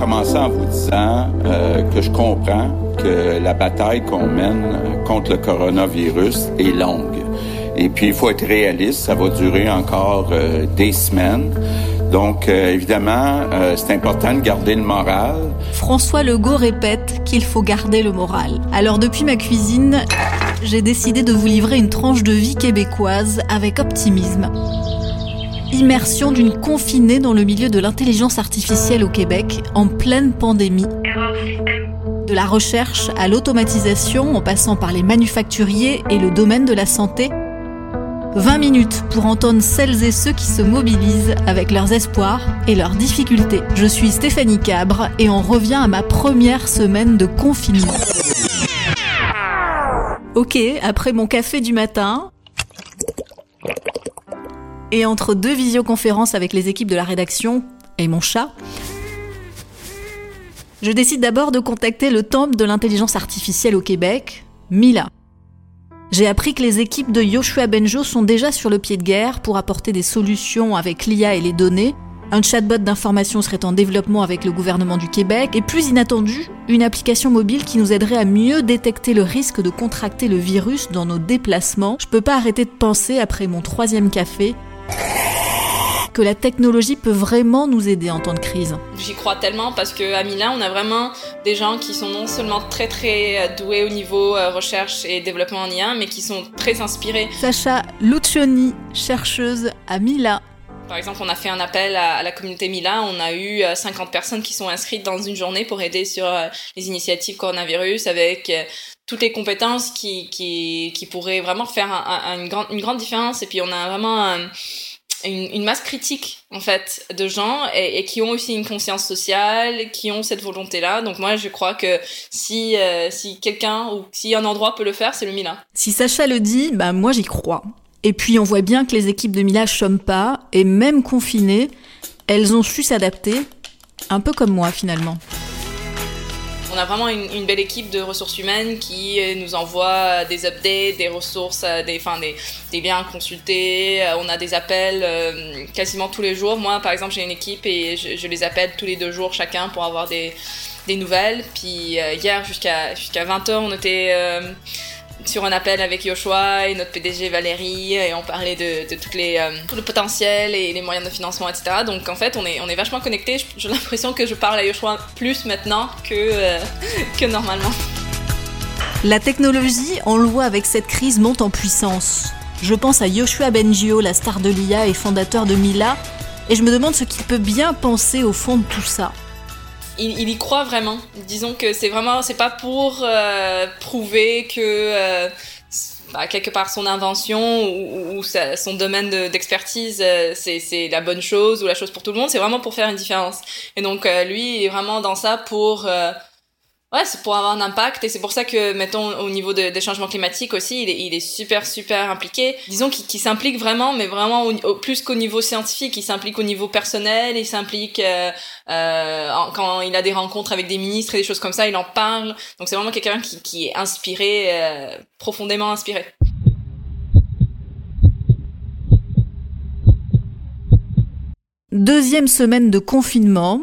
commencer en vous disant euh, que je comprends que la bataille qu'on mène contre le coronavirus est longue. Et puis, il faut être réaliste, ça va durer encore euh, des semaines. Donc, euh, évidemment, euh, c'est important de garder le moral. François Legault répète qu'il faut garder le moral. Alors, depuis ma cuisine, j'ai décidé de vous livrer une tranche de vie québécoise avec optimisme. Immersion d'une confinée dans le milieu de l'intelligence artificielle au Québec en pleine pandémie. De la recherche à l'automatisation en passant par les manufacturiers et le domaine de la santé, 20 minutes pour entendre celles et ceux qui se mobilisent avec leurs espoirs et leurs difficultés. Je suis Stéphanie Cabre et on revient à ma première semaine de confinement. Ok, après mon café du matin, et entre deux visioconférences avec les équipes de la rédaction et mon chat, je décide d'abord de contacter le temple de l'intelligence artificielle au Québec, Mila. J'ai appris que les équipes de Yoshua Benjo sont déjà sur le pied de guerre pour apporter des solutions avec l'IA et les données. Un chatbot d'information serait en développement avec le gouvernement du Québec et plus inattendu, une application mobile qui nous aiderait à mieux détecter le risque de contracter le virus dans nos déplacements. Je peux pas arrêter de penser après mon troisième café que la technologie peut vraiment nous aider en temps de crise. J'y crois tellement parce qu'à Milan, on a vraiment des gens qui sont non seulement très très euh, doués au niveau euh, recherche et développement en IA, mais qui sont très inspirés. Sacha Lucioni, chercheuse à Mila. Par exemple, on a fait un appel à, la communauté Mila. On a eu 50 euh, personnes qui sont inscrites dans une journée pour aider sur les initiatives coronavirus avec toutes les compétences qui, qui, pourraient vraiment faire une, grande, une grande différence. Et puis, on a vraiment une, masse critique en fait de gens et, qui ont aussi une conscience sociale, qui ont cette volonté-là. Donc moi je crois que si euh, si quelqu'un ou si un endroit peut le faire, c'est le Milan. Si Sacha le dit, bah moi j'y crois. Et puis on voit bien que les équipes de Milan chôment pas et même confinées, elles ont su s'adapter, un peu comme moi finalement. On a vraiment une, belle équipe de ressources humaines qui euh, nous envoie des updates, des ressources, euh, des, des, des liens à consulter. Euh, on a des appels quasiment tous les jours. Moi, par exemple, j'ai une équipe et je, les appelle tous les deux jours chacun pour avoir des, des nouvelles. Puis hier, jusqu'à jusqu'à 20h, on était sur un appel avec Yoshua et notre PDG Valérie et on parlait de, les, euh, tout le potentiel et les moyens de financement, etc. Donc en fait, on est, on est vachement connectés. J'ai l'impression que je parle à Yoshua plus maintenant que, euh, que normalement. La technologie, on le avec cette crise, monte en puissance. Je pense à Yoshua Bengio, la star de l'IA et fondateur de Mila, et je me demande ce qu'il peut bien penser au fond de tout ça il, y croit vraiment. Disons que c'est vraiment, c'est pas pour euh, prouver que euh, bah, quelque part son invention ou, son domaine d'expertise euh, c'est la bonne chose ou la chose pour tout le monde. C'est vraiment pour faire une différence. Et donc lui il est vraiment dans ça pour Ouais, c'est pour avoir un impact et c'est pour ça que, mettons, au niveau des changements climatiques aussi, il est, il est super, super impliqué. Disons qu'il s'implique vraiment, mais vraiment au, plus qu'au niveau scientifique, il s'implique au niveau personnel, il s'implique euh, euh, quand il a des rencontres avec des ministres et des choses comme ça, il en parle. Donc c'est vraiment quelqu'un qui, qui est inspiré, euh, profondément inspiré. Deuxième semaine de confinement,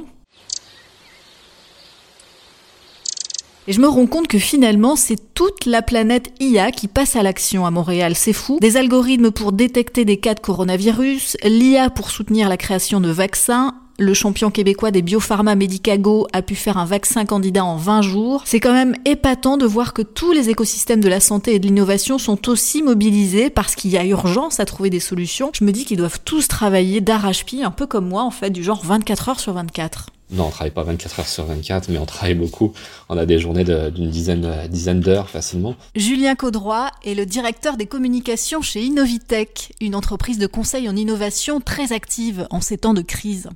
Et je me rends compte que finalement, c'est toute la planète IA qui passe à l'action à Montréal. C'est fou. Des algorithmes pour détecter des cas de coronavirus, l'IA pour soutenir la création de vaccins, le champion québécois des biopharma Medicago a pu faire un vaccin candidat en 20 jours. C'est quand même épatant de voir que tous les écosystèmes de la santé et de l'innovation sont aussi mobilisés parce qu'il y a urgence à trouver des solutions. Je me dis qu'ils doivent tous travailler d'arrache-pied, un peu comme moi en fait, du genre 24 heures sur 24. Non, on travaille pas 24 heures sur 24, mais on travaille beaucoup. On a des journées d'une dizaine, dizaine d'heures facilement. Julien Caudroy est le directeur des communications chez Innovitech, une entreprise de conseil en innovation très active en ces temps de crise.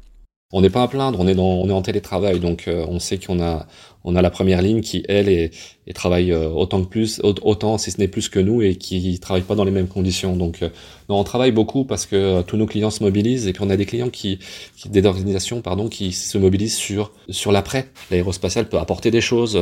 On n'est pas à plaindre, on est, dans, on est en télétravail, donc euh, on sait qu'on a, on a la première ligne qui, elle, est, et travaille euh, autant que plus, autant si ce n'est plus que nous et qui travaille pas dans les mêmes conditions. Donc, euh, non, on travaille beaucoup parce que euh, tous nos clients se mobilisent et puis on a des clients qui, des organisations, pardon, qui se mobilisent sur sur l'après. L'aérospatial peut apporter des choses,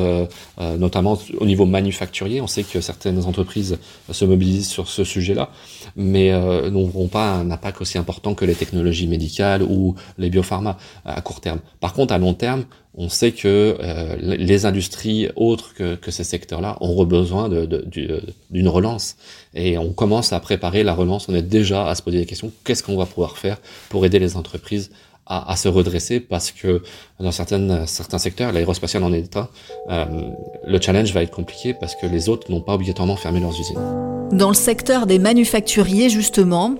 notamment au niveau manufacturier. On sait que certaines entreprises se mobilisent sur ce sujet-là, mais n'auront pas un impact aussi important que les technologies médicales ou les biopharma à court terme. Par contre, à long terme, on sait que euh, les industries autres que, ces secteurs-là auront besoin d'une relance. Et on commence à préparer la relance, on est déjà à se poser des questions, qu'est-ce qu'on va pouvoir faire pour aider les entreprises à, se redresser? Parce que dans certains secteurs, l'aérospatial en est un, euh, le challenge va être compliqué parce que les autres n'ont pas obligatoirement fermé leurs usines. Dans le secteur des manufacturiers, justement,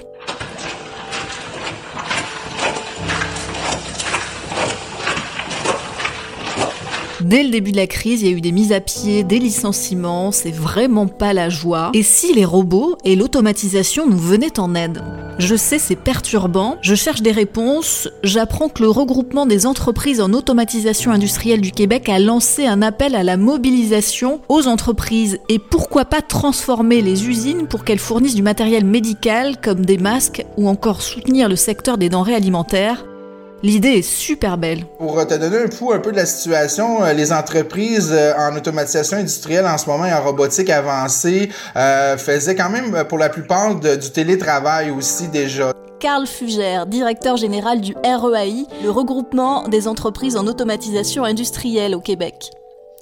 Dès le début de la crise, il y a eu des mises à pied, des licenciements, c'est vraiment pas la joie. Et si les robots et l'automatisation nous venaient en aide? Je sais, c'est perturbant, je cherche des réponses, j'apprends que le regroupement des entreprises en automatisation industrielle du Québec a lancé un appel à la mobilisation aux entreprises et pourquoi pas transformer les usines pour qu'elles fournissent du matériel médical comme des masques ou encore soutenir le secteur des denrées alimentaires? L'idée est super belle. Pour te donner un pouls un peu de la situation, euh, les entreprises euh, en automatisation industrielle en ce moment et en robotique avancée euh, faisaient quand même pour la plupart du télétravail aussi déjà. Carl Fugère, directeur général du REAI, le regroupement des entreprises en automatisation industrielle au Québec.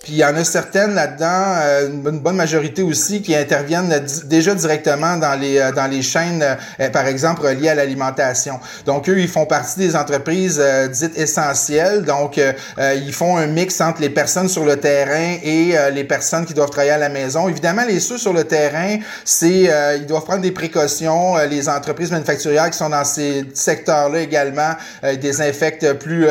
Puis il y en a certaines là-dedans, euh, une bonne majorité aussi, qui interviennent déjà directement dans les euh, dans les chaînes, euh, par exemple liées à l'alimentation. Donc eux, ils font partie des entreprises dites essentielles. Donc ils font un mix entre les personnes sur le terrain et les personnes qui doivent travailler à la maison. Évidemment, les ceux sur le terrain, c'est ils doivent prendre des précautions. les entreprises manufacturières qui sont dans ces secteurs-là également désinfectent plus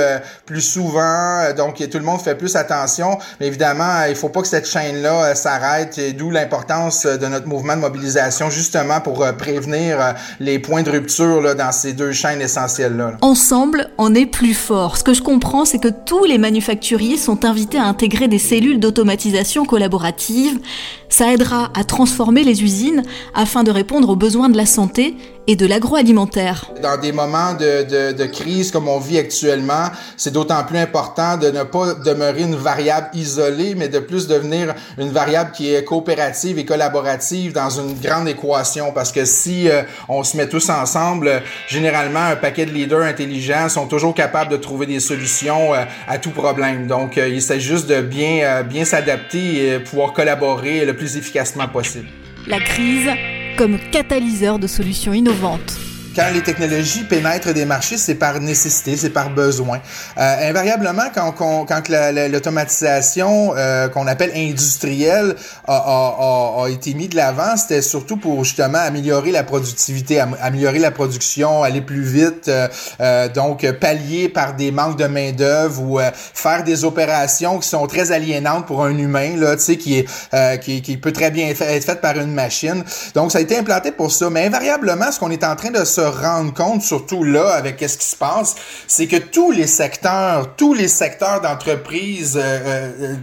plus souvent. donc tout le monde fait plus attention. Mais évidemment, il faut pas que cette chaîne-là euh, s'arrête, d'où l'importance euh, de notre mouvement de mobilisation, justement pour euh, prévenir les points de rupture là, dans ces deux chaînes essentielles-là. Ensemble, on est plus fort. Ce que je comprends, c'est que tous les manufacturiers sont invités à intégrer des cellules d'automatisation collaborative. Ça aidera à transformer les usines afin de répondre aux besoins de la santé et de l'agroalimentaire. Dans des moments de, de, crise comme on vit actuellement, c'est d'autant plus important de ne pas demeurer une variable isolée, mais de plus devenir une variable qui est coopérative et collaborative dans une grande équation. Parce que si euh, on se met tous ensemble, généralement, un paquet de leaders intelligents sont toujours capables de trouver des solutions euh, à tout problème. Donc, euh, il s'agit juste de bien, bien s'adapter et pouvoir collaborer plus efficacement possible. La crise comme catalyseur de solutions innovantes quand les technologies pénètrent des marchés, c'est par nécessité, c'est par besoin. Euh, invariablement, quand, quand, quand l'automatisation euh, qu'on appelle industrielle a, a, a, été mise de l'avant, c'était surtout pour justement améliorer la productivité, améliorer la production, aller plus vite, euh, euh donc pallier par des manques de main d'œuvre ou euh, faire des opérations qui sont très aliénantes pour un humain, là, tu sais, qui est euh, qui, qui peut très bien être fait par une machine. Donc ça a été implanté pour ça, mais invariablement, ce qu'on est en train de se rendre compte, surtout là, avec ce qui se passe, c'est que tous les secteurs, tous les secteurs d'entreprise, euh, euh,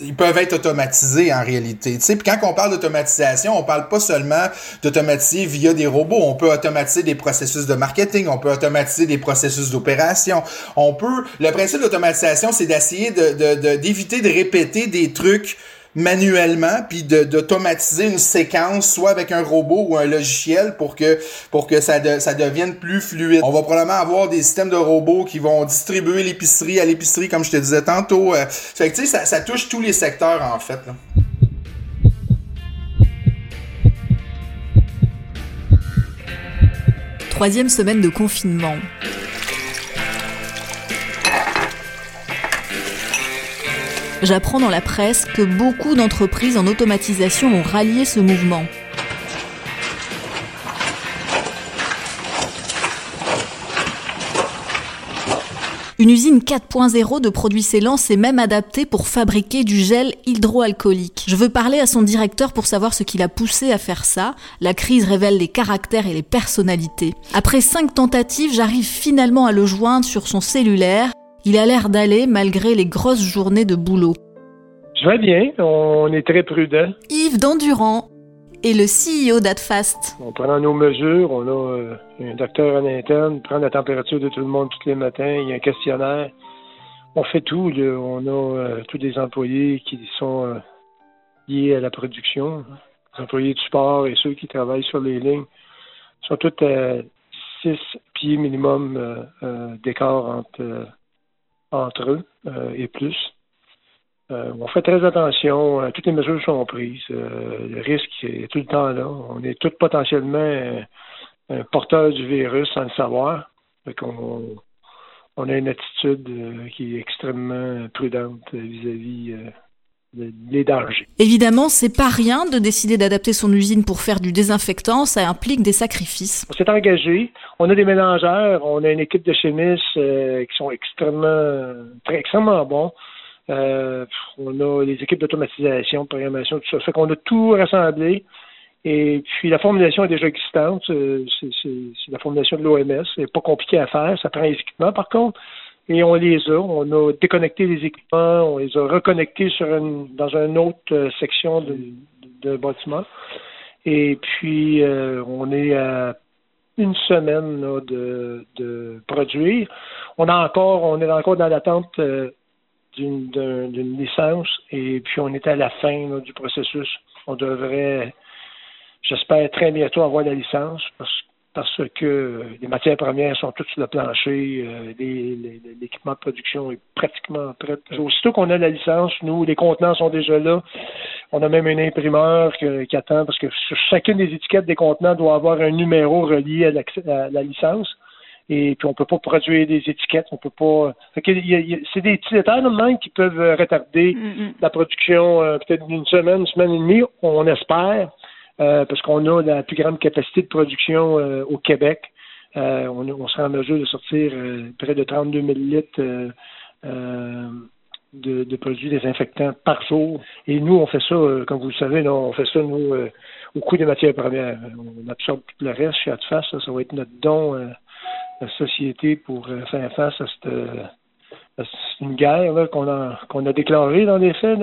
ils peuvent être automatisés en réalité. Tu puis quand on parle d'automatisation, on parle pas seulement d'automatiser via des robots. On peut automatiser des processus de marketing, on peut automatiser des processus d'opération. On peut. Le principe d'automatisation, c'est d'essayer de d'éviter de, de répéter des trucs manuellement puis d'automatiser une séquence soit avec un robot ou un logiciel pour que pour que ça ça devienne plus fluide. On va probablement avoir des systèmes de robots qui vont distribuer l'épicerie à l'épicerie comme je te disais tantôt. Euh, fait que tu sais ça, touche tous les secteurs en fait. Troisième semaine de confinement. J'apprends dans la presse que beaucoup d'entreprises en automatisation ont rallié ce mouvement. Une usine 4.0 de produits scellants s'est même adaptée pour fabriquer du gel hydroalcoolique. Je veux parler à son directeur pour savoir ce qui l'a poussé à faire ça. La crise révèle les caractères et les personnalités. Après cinq tentatives, j'arrive finalement à le joindre sur son cellulaire il a l'air d'aller malgré les grosses journées de boulot. Je vais bien, on est très prudent. Yves Dandurand est le CEO d'AdFast. On prend nos mesures, on a euh, un docteur en interne, prend la température de tout le monde tous les matins, il y a un questionnaire. On fait tout, on a euh, tous des employés qui sont euh, liés à la production, les employés du sport et ceux qui travaillent sur les lignes sont tous à 6 pieds minimum d'écart entre entre eux et plus. on fait très attention, toutes les mesures sont prises. le risque est tout le temps là. On est tous potentiellement porteurs du virus sans le savoir. on, on a une attitude qui est extrêmement prudente vis-à-vis les dangers. Évidemment, c'est pas rien de décider d'adapter son usine pour faire du désinfectant, ça implique des sacrifices. On s'est engagé, on a des mélangeurs, on a une équipe de chimistes euh, qui sont extrêmement, très, extrêmement bons. Euh, on a les équipes d'automatisation, de programmation, tout ça. Fait qu'on a tout rassemblé. Et puis la formulation est déjà existante. Euh, c'est la formulation de l'OMS. C'est pas compliqué à faire. Ça prend les équipements, par contre et on les a. On a déconnecté les équipements, on les a reconnectés sur une, dans une autre euh, section de, bâtiment. Et puis, euh, on est à une semaine de, produire. On a encore, on est encore dans l'attente euh, d'une licence et puis on est à la fin du processus. On devrait, j'espère, très bientôt avoir la licence parce parce que les matières premières sont toutes sur le plancher, euh, l'équipement de production est pratiquement prêt. Aussitôt qu'on a la licence, nous, les contenants sont déjà là. On a même un imprimeur qui attend parce que sur chacune des étiquettes des contenants doit avoir un numéro relié à, la licence. Et puis on peut pas produire des étiquettes, on peut pas. c'est des petits détails même qui peuvent retarder mm, la production euh, peut-être d'une semaine, une semaine et demie, on espère. Euh, parce qu'on a la plus grande capacité de production euh, au Québec. Euh, on, sera en mesure de sortir près de 32 000 litres de, produits désinfectants par jour. Et nous, on fait ça, comme vous le savez, on fait ça, nous, au coût des matières premières. On absorbe tout le reste chez Atfas. Ça, ça va être notre don à la société pour faire face à cette, une guerre qu'on a, qu'on a déclarée dans les faits.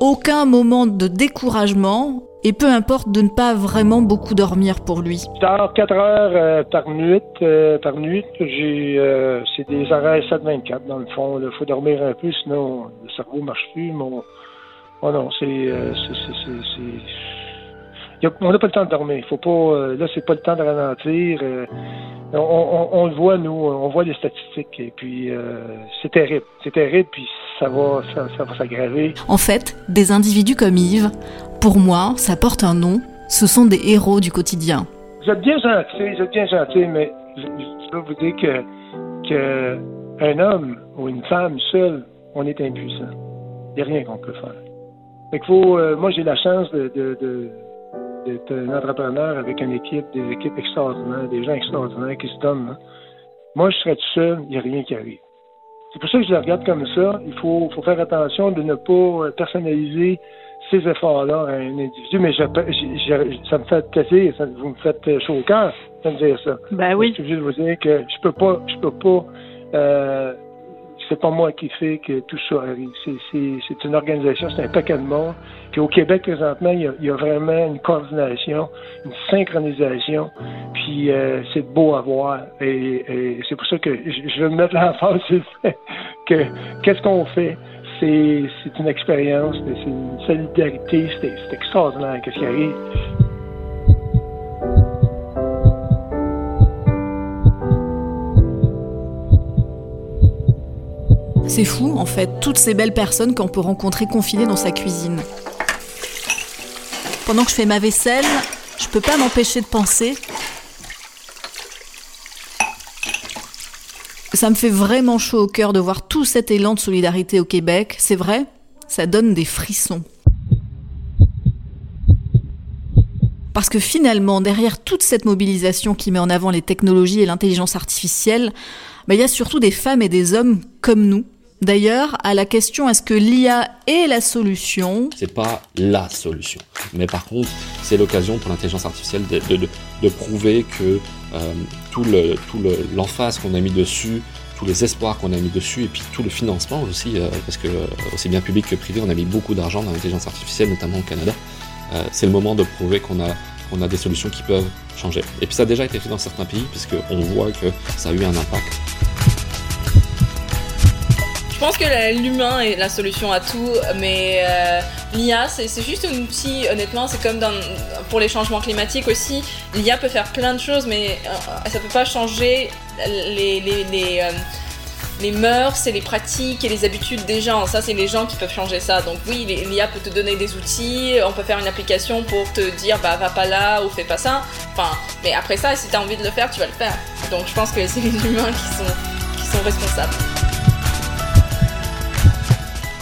Aucun moment de découragement et peu importe de ne pas vraiment beaucoup dormir pour lui. Dors 4 heures euh, par nuit. Euh, par nuit, euh, c'est des arrêts 7-24 dans le fond. Il faut dormir un peu, sinon le cerveau marche plus. Oh non, c'est on n'a pas le temps de dormir. Faut pas. là, c'est pas le temps de ralentir. on, le voit, nous, on voit les statistiques. Et puis, c'est terrible. C'est terrible. Puis, ça va, ça, va s'aggraver. En fait, des individus comme Yves, pour moi, ça porte un nom. Ce sont des héros du quotidien. Vous êtes bien gentil, vous êtes bien gentil, mais je, peux vous dire que, que un homme ou une femme seule, on est impuissant. Il n'y a rien qu'on peut faire. Fait faut, euh, moi, j'ai la chance de, de, d'être un entrepreneur avec une équipe, des équipes extraordinaires, des gens extraordinaires qui se donnent. Hein. Moi, je serais tout seul, il n'y a rien qui arrive. C'est pour ça que je le regarde comme ça. Il faut, faut faire attention de ne pas euh, personnaliser ces efforts-là à un individu. Mais je, ça me fait plaisir, ça, vous me faites euh, chaud au cœur de me dire ça. Ben oui. Je suis obligé de vous dire que je peux pas, je peux pas euh, c'est pas moi qui fais que tout ça arrive. C'est une organisation, c'est un paquet de monde. Puis au Québec, présentement, il y a, vraiment une coordination, une synchronisation. Puis euh, c'est beau à voir. Et, c'est pour ça que je, veux me mettre l'emphase sur que qu'est-ce qu'on fait? C'est une expérience, c'est une solidarité, c'est extraordinaire qu'est-ce qui arrive. C'est fou, en fait, toutes ces belles personnes qu'on peut rencontrer confinées dans sa cuisine. Pendant que je fais ma vaisselle, je peux pas m'empêcher de penser. Ça me fait vraiment chaud au cœur de voir tout cet élan de solidarité au Québec. C'est vrai, ça donne des frissons. Parce que finalement, derrière toute cette mobilisation qui met en avant les technologies et l'intelligence artificielle, bah, il y a surtout des femmes et des hommes comme nous D'ailleurs, à la question est-ce que l'IA est la solution? C'est pas la solution. Mais par contre, c'est l'occasion pour l'intelligence artificielle de, prouver que euh, tout l'emphase qu'on a mis dessus, tous les espoirs qu'on a mis dessus, et puis tout le financement aussi, euh, parce que euh, aussi bien public que privé, on a mis beaucoup d'argent dans l'intelligence artificielle, notamment au Canada. c'est le moment de prouver qu'on a, a des solutions qui peuvent changer. Et puis ça a déjà été fait dans certains pays, puisqu'on voit que ça a eu un impact. Je pense que l'humain est la solution à tout, mais euh, l'IA, c'est juste un outil, honnêtement, c'est comme pour les changements climatiques aussi. L'IA peut faire plein de choses, mais euh, ça peut pas changer les, les, les, euh, les mœurs et les pratiques et les habitudes des gens. Ça, c'est les gens qui peuvent changer ça. Donc oui, l'IA peut te donner des outils, on peut faire une application pour te dire, bah va pas là ou fais pas ça. Enfin, mais après ça, si tu as envie de le faire, tu vas le faire. Donc je pense que c'est les humains qui sont, qui sont responsables.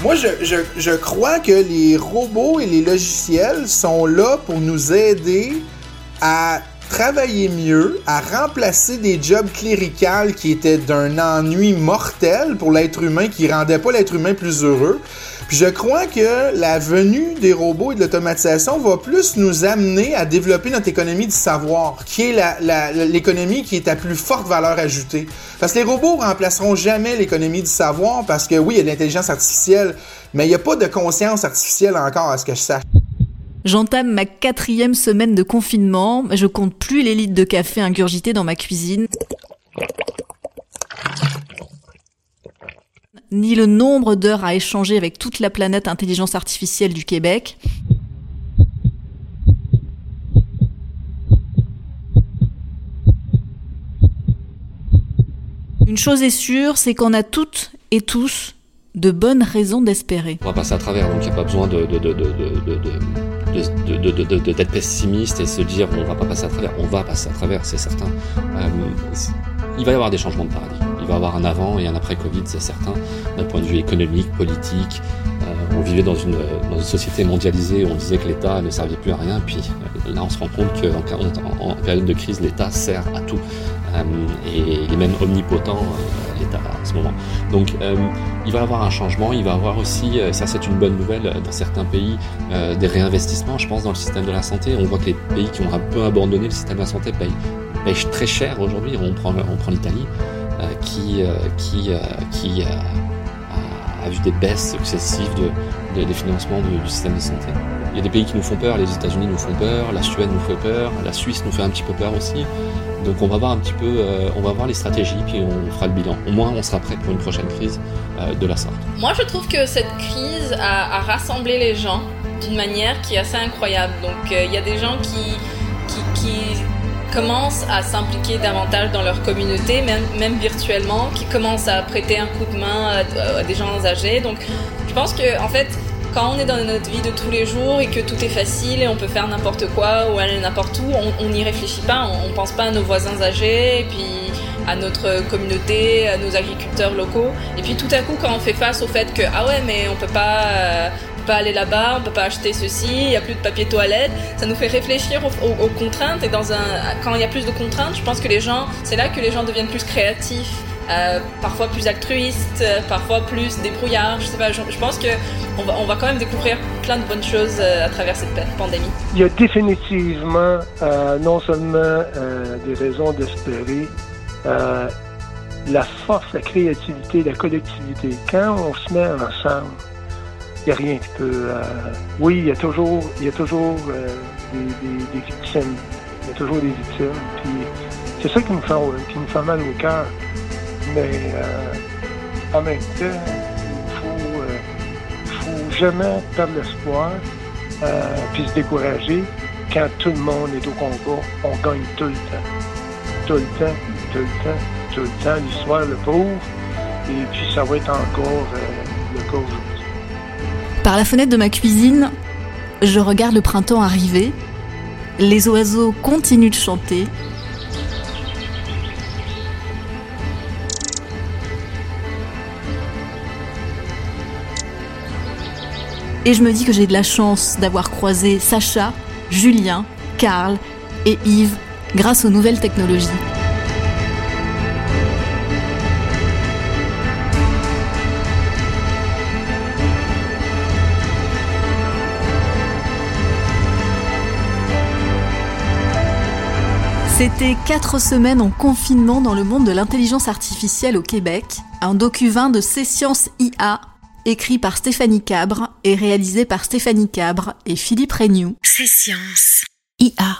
Moi, je, crois que les robots et les logiciels sont là pour nous aider à travailler mieux, à remplacer des jobs cléricales qui étaient d'un ennui mortel pour l'être humain, qui rendaient pas l'être humain plus heureux. Je crois que la venue des robots et de l'automatisation va plus nous amener à développer notre économie du savoir, qui est l'économie qui est à plus forte valeur ajoutée. Parce que les robots remplaceront jamais l'économie du savoir parce que oui, il y a de l'intelligence artificielle, mais il n'y a pas de conscience artificielle encore à ce que je sache. J'entame ma quatrième semaine de confinement. Je compte plus les litres de café ingurgités dans ma cuisine. Ni le nombre d'heures à échanger avec toute la planète intelligence artificielle du Québec. Une chose est sûre, c'est qu'on a toutes et tous de bonnes raisons d'espérer. On va passer à travers, donc il n'y a pas besoin de, d'être pessimiste et se dire on va pas passer à travers. On va passer à travers, c'est certain. Euh, il va y avoir des changements de paradigme. Il va y avoir un avant et un après Covid, c'est certain, d'un point de vue économique, politique. Euh, on vivait dans une, société mondialisée où on disait que l'État ne servait plus à rien, puis euh, là on se rend compte qu'en en, période de crise, l'État sert à tout. Euh, et il est même omnipotent, l'État, à ce moment. Donc il va y avoir un changement, il va y avoir aussi, ça c'est une bonne nouvelle, dans certains pays, des réinvestissements, je pense, dans le système de la santé. On voit que les pays qui ont un peu abandonné le système de la santé payent très cher aujourd'hui. On prend, l'Italie, qui, euh, qui, euh, qui a, vu des baisses successives de, de des financements du, système de santé. Il y a des pays qui nous font peur, les États-Unis nous font peur, la Suède nous fait peur, la Suisse nous fait un petit peu peur aussi. Donc on va voir un petit peu, euh, on va voir les stratégies, puis on fera le bilan. Au moins, on sera prêt pour une prochaine crise euh, de la sorte. Moi, je trouve que cette crise a, rassemblé les gens d'une manière qui est assez incroyable. Donc il y a des gens qui, qui commencent à s'impliquer davantage dans leur communauté, même, virtuellement, qui commencent à prêter un coup de main à, des gens âgés. Donc, je pense que, en fait, quand on est dans notre vie de tous les jours et que tout est facile et on peut faire n'importe quoi ou aller n'importe où, on n'y réfléchit pas, on, on pense pas à nos voisins âgés et puis à notre communauté, à nos agriculteurs locaux. Et puis tout à coup, quand on fait face au fait que ah ouais, mais on peut pas, euh, pas aller là-bas, on peut pas acheter ceci, il y a plus de papier toilette, ça nous fait réfléchir aux, contraintes. Et quand il y a plus de contraintes, je pense que les gens, c'est là que les gens deviennent plus créatifs. Euh, parfois plus altruistes, parfois plus débrouillards. Je sais pas, je, pense que on va, on quand même découvrir plein de bonnes choses euh, à travers cette pandémie. Il y a définitivement euh, non seulement euh, des raisons d'espérer, euh, la force, la créativité, la collectivité. Quand on se met ensemble, n'y a rien qui peut. Euh, oui, il y a toujours, y a toujours euh, des, victimes. Il y a toujours des victimes. Puis c'est ça qui qui me fait mal au cœur. Mais en même temps, il faut, faut jamais perdre l'espoir puis se décourager. Quand tout le monde est au combat, on gagne tout le temps. Tout le temps tout le temps, tout le temps, l'histoire le pauvre, et puis ça va être encore euh, le cas. Par la fenêtre de ma cuisine, je regarde le printemps arriver, les oiseaux continuent de chanter. Et je me dis que j'ai de la chance d'avoir croisé Sacha, Julien, Karl et Yves grâce aux nouvelles technologies. C'était 4 semaines en confinement dans le monde de l'intelligence artificielle au Québec, un docu-20 de C Science IA, écrit par Stéphanie Cabre et réalisé par Stéphanie Cabre et Philippe Regnoux. C Science IA.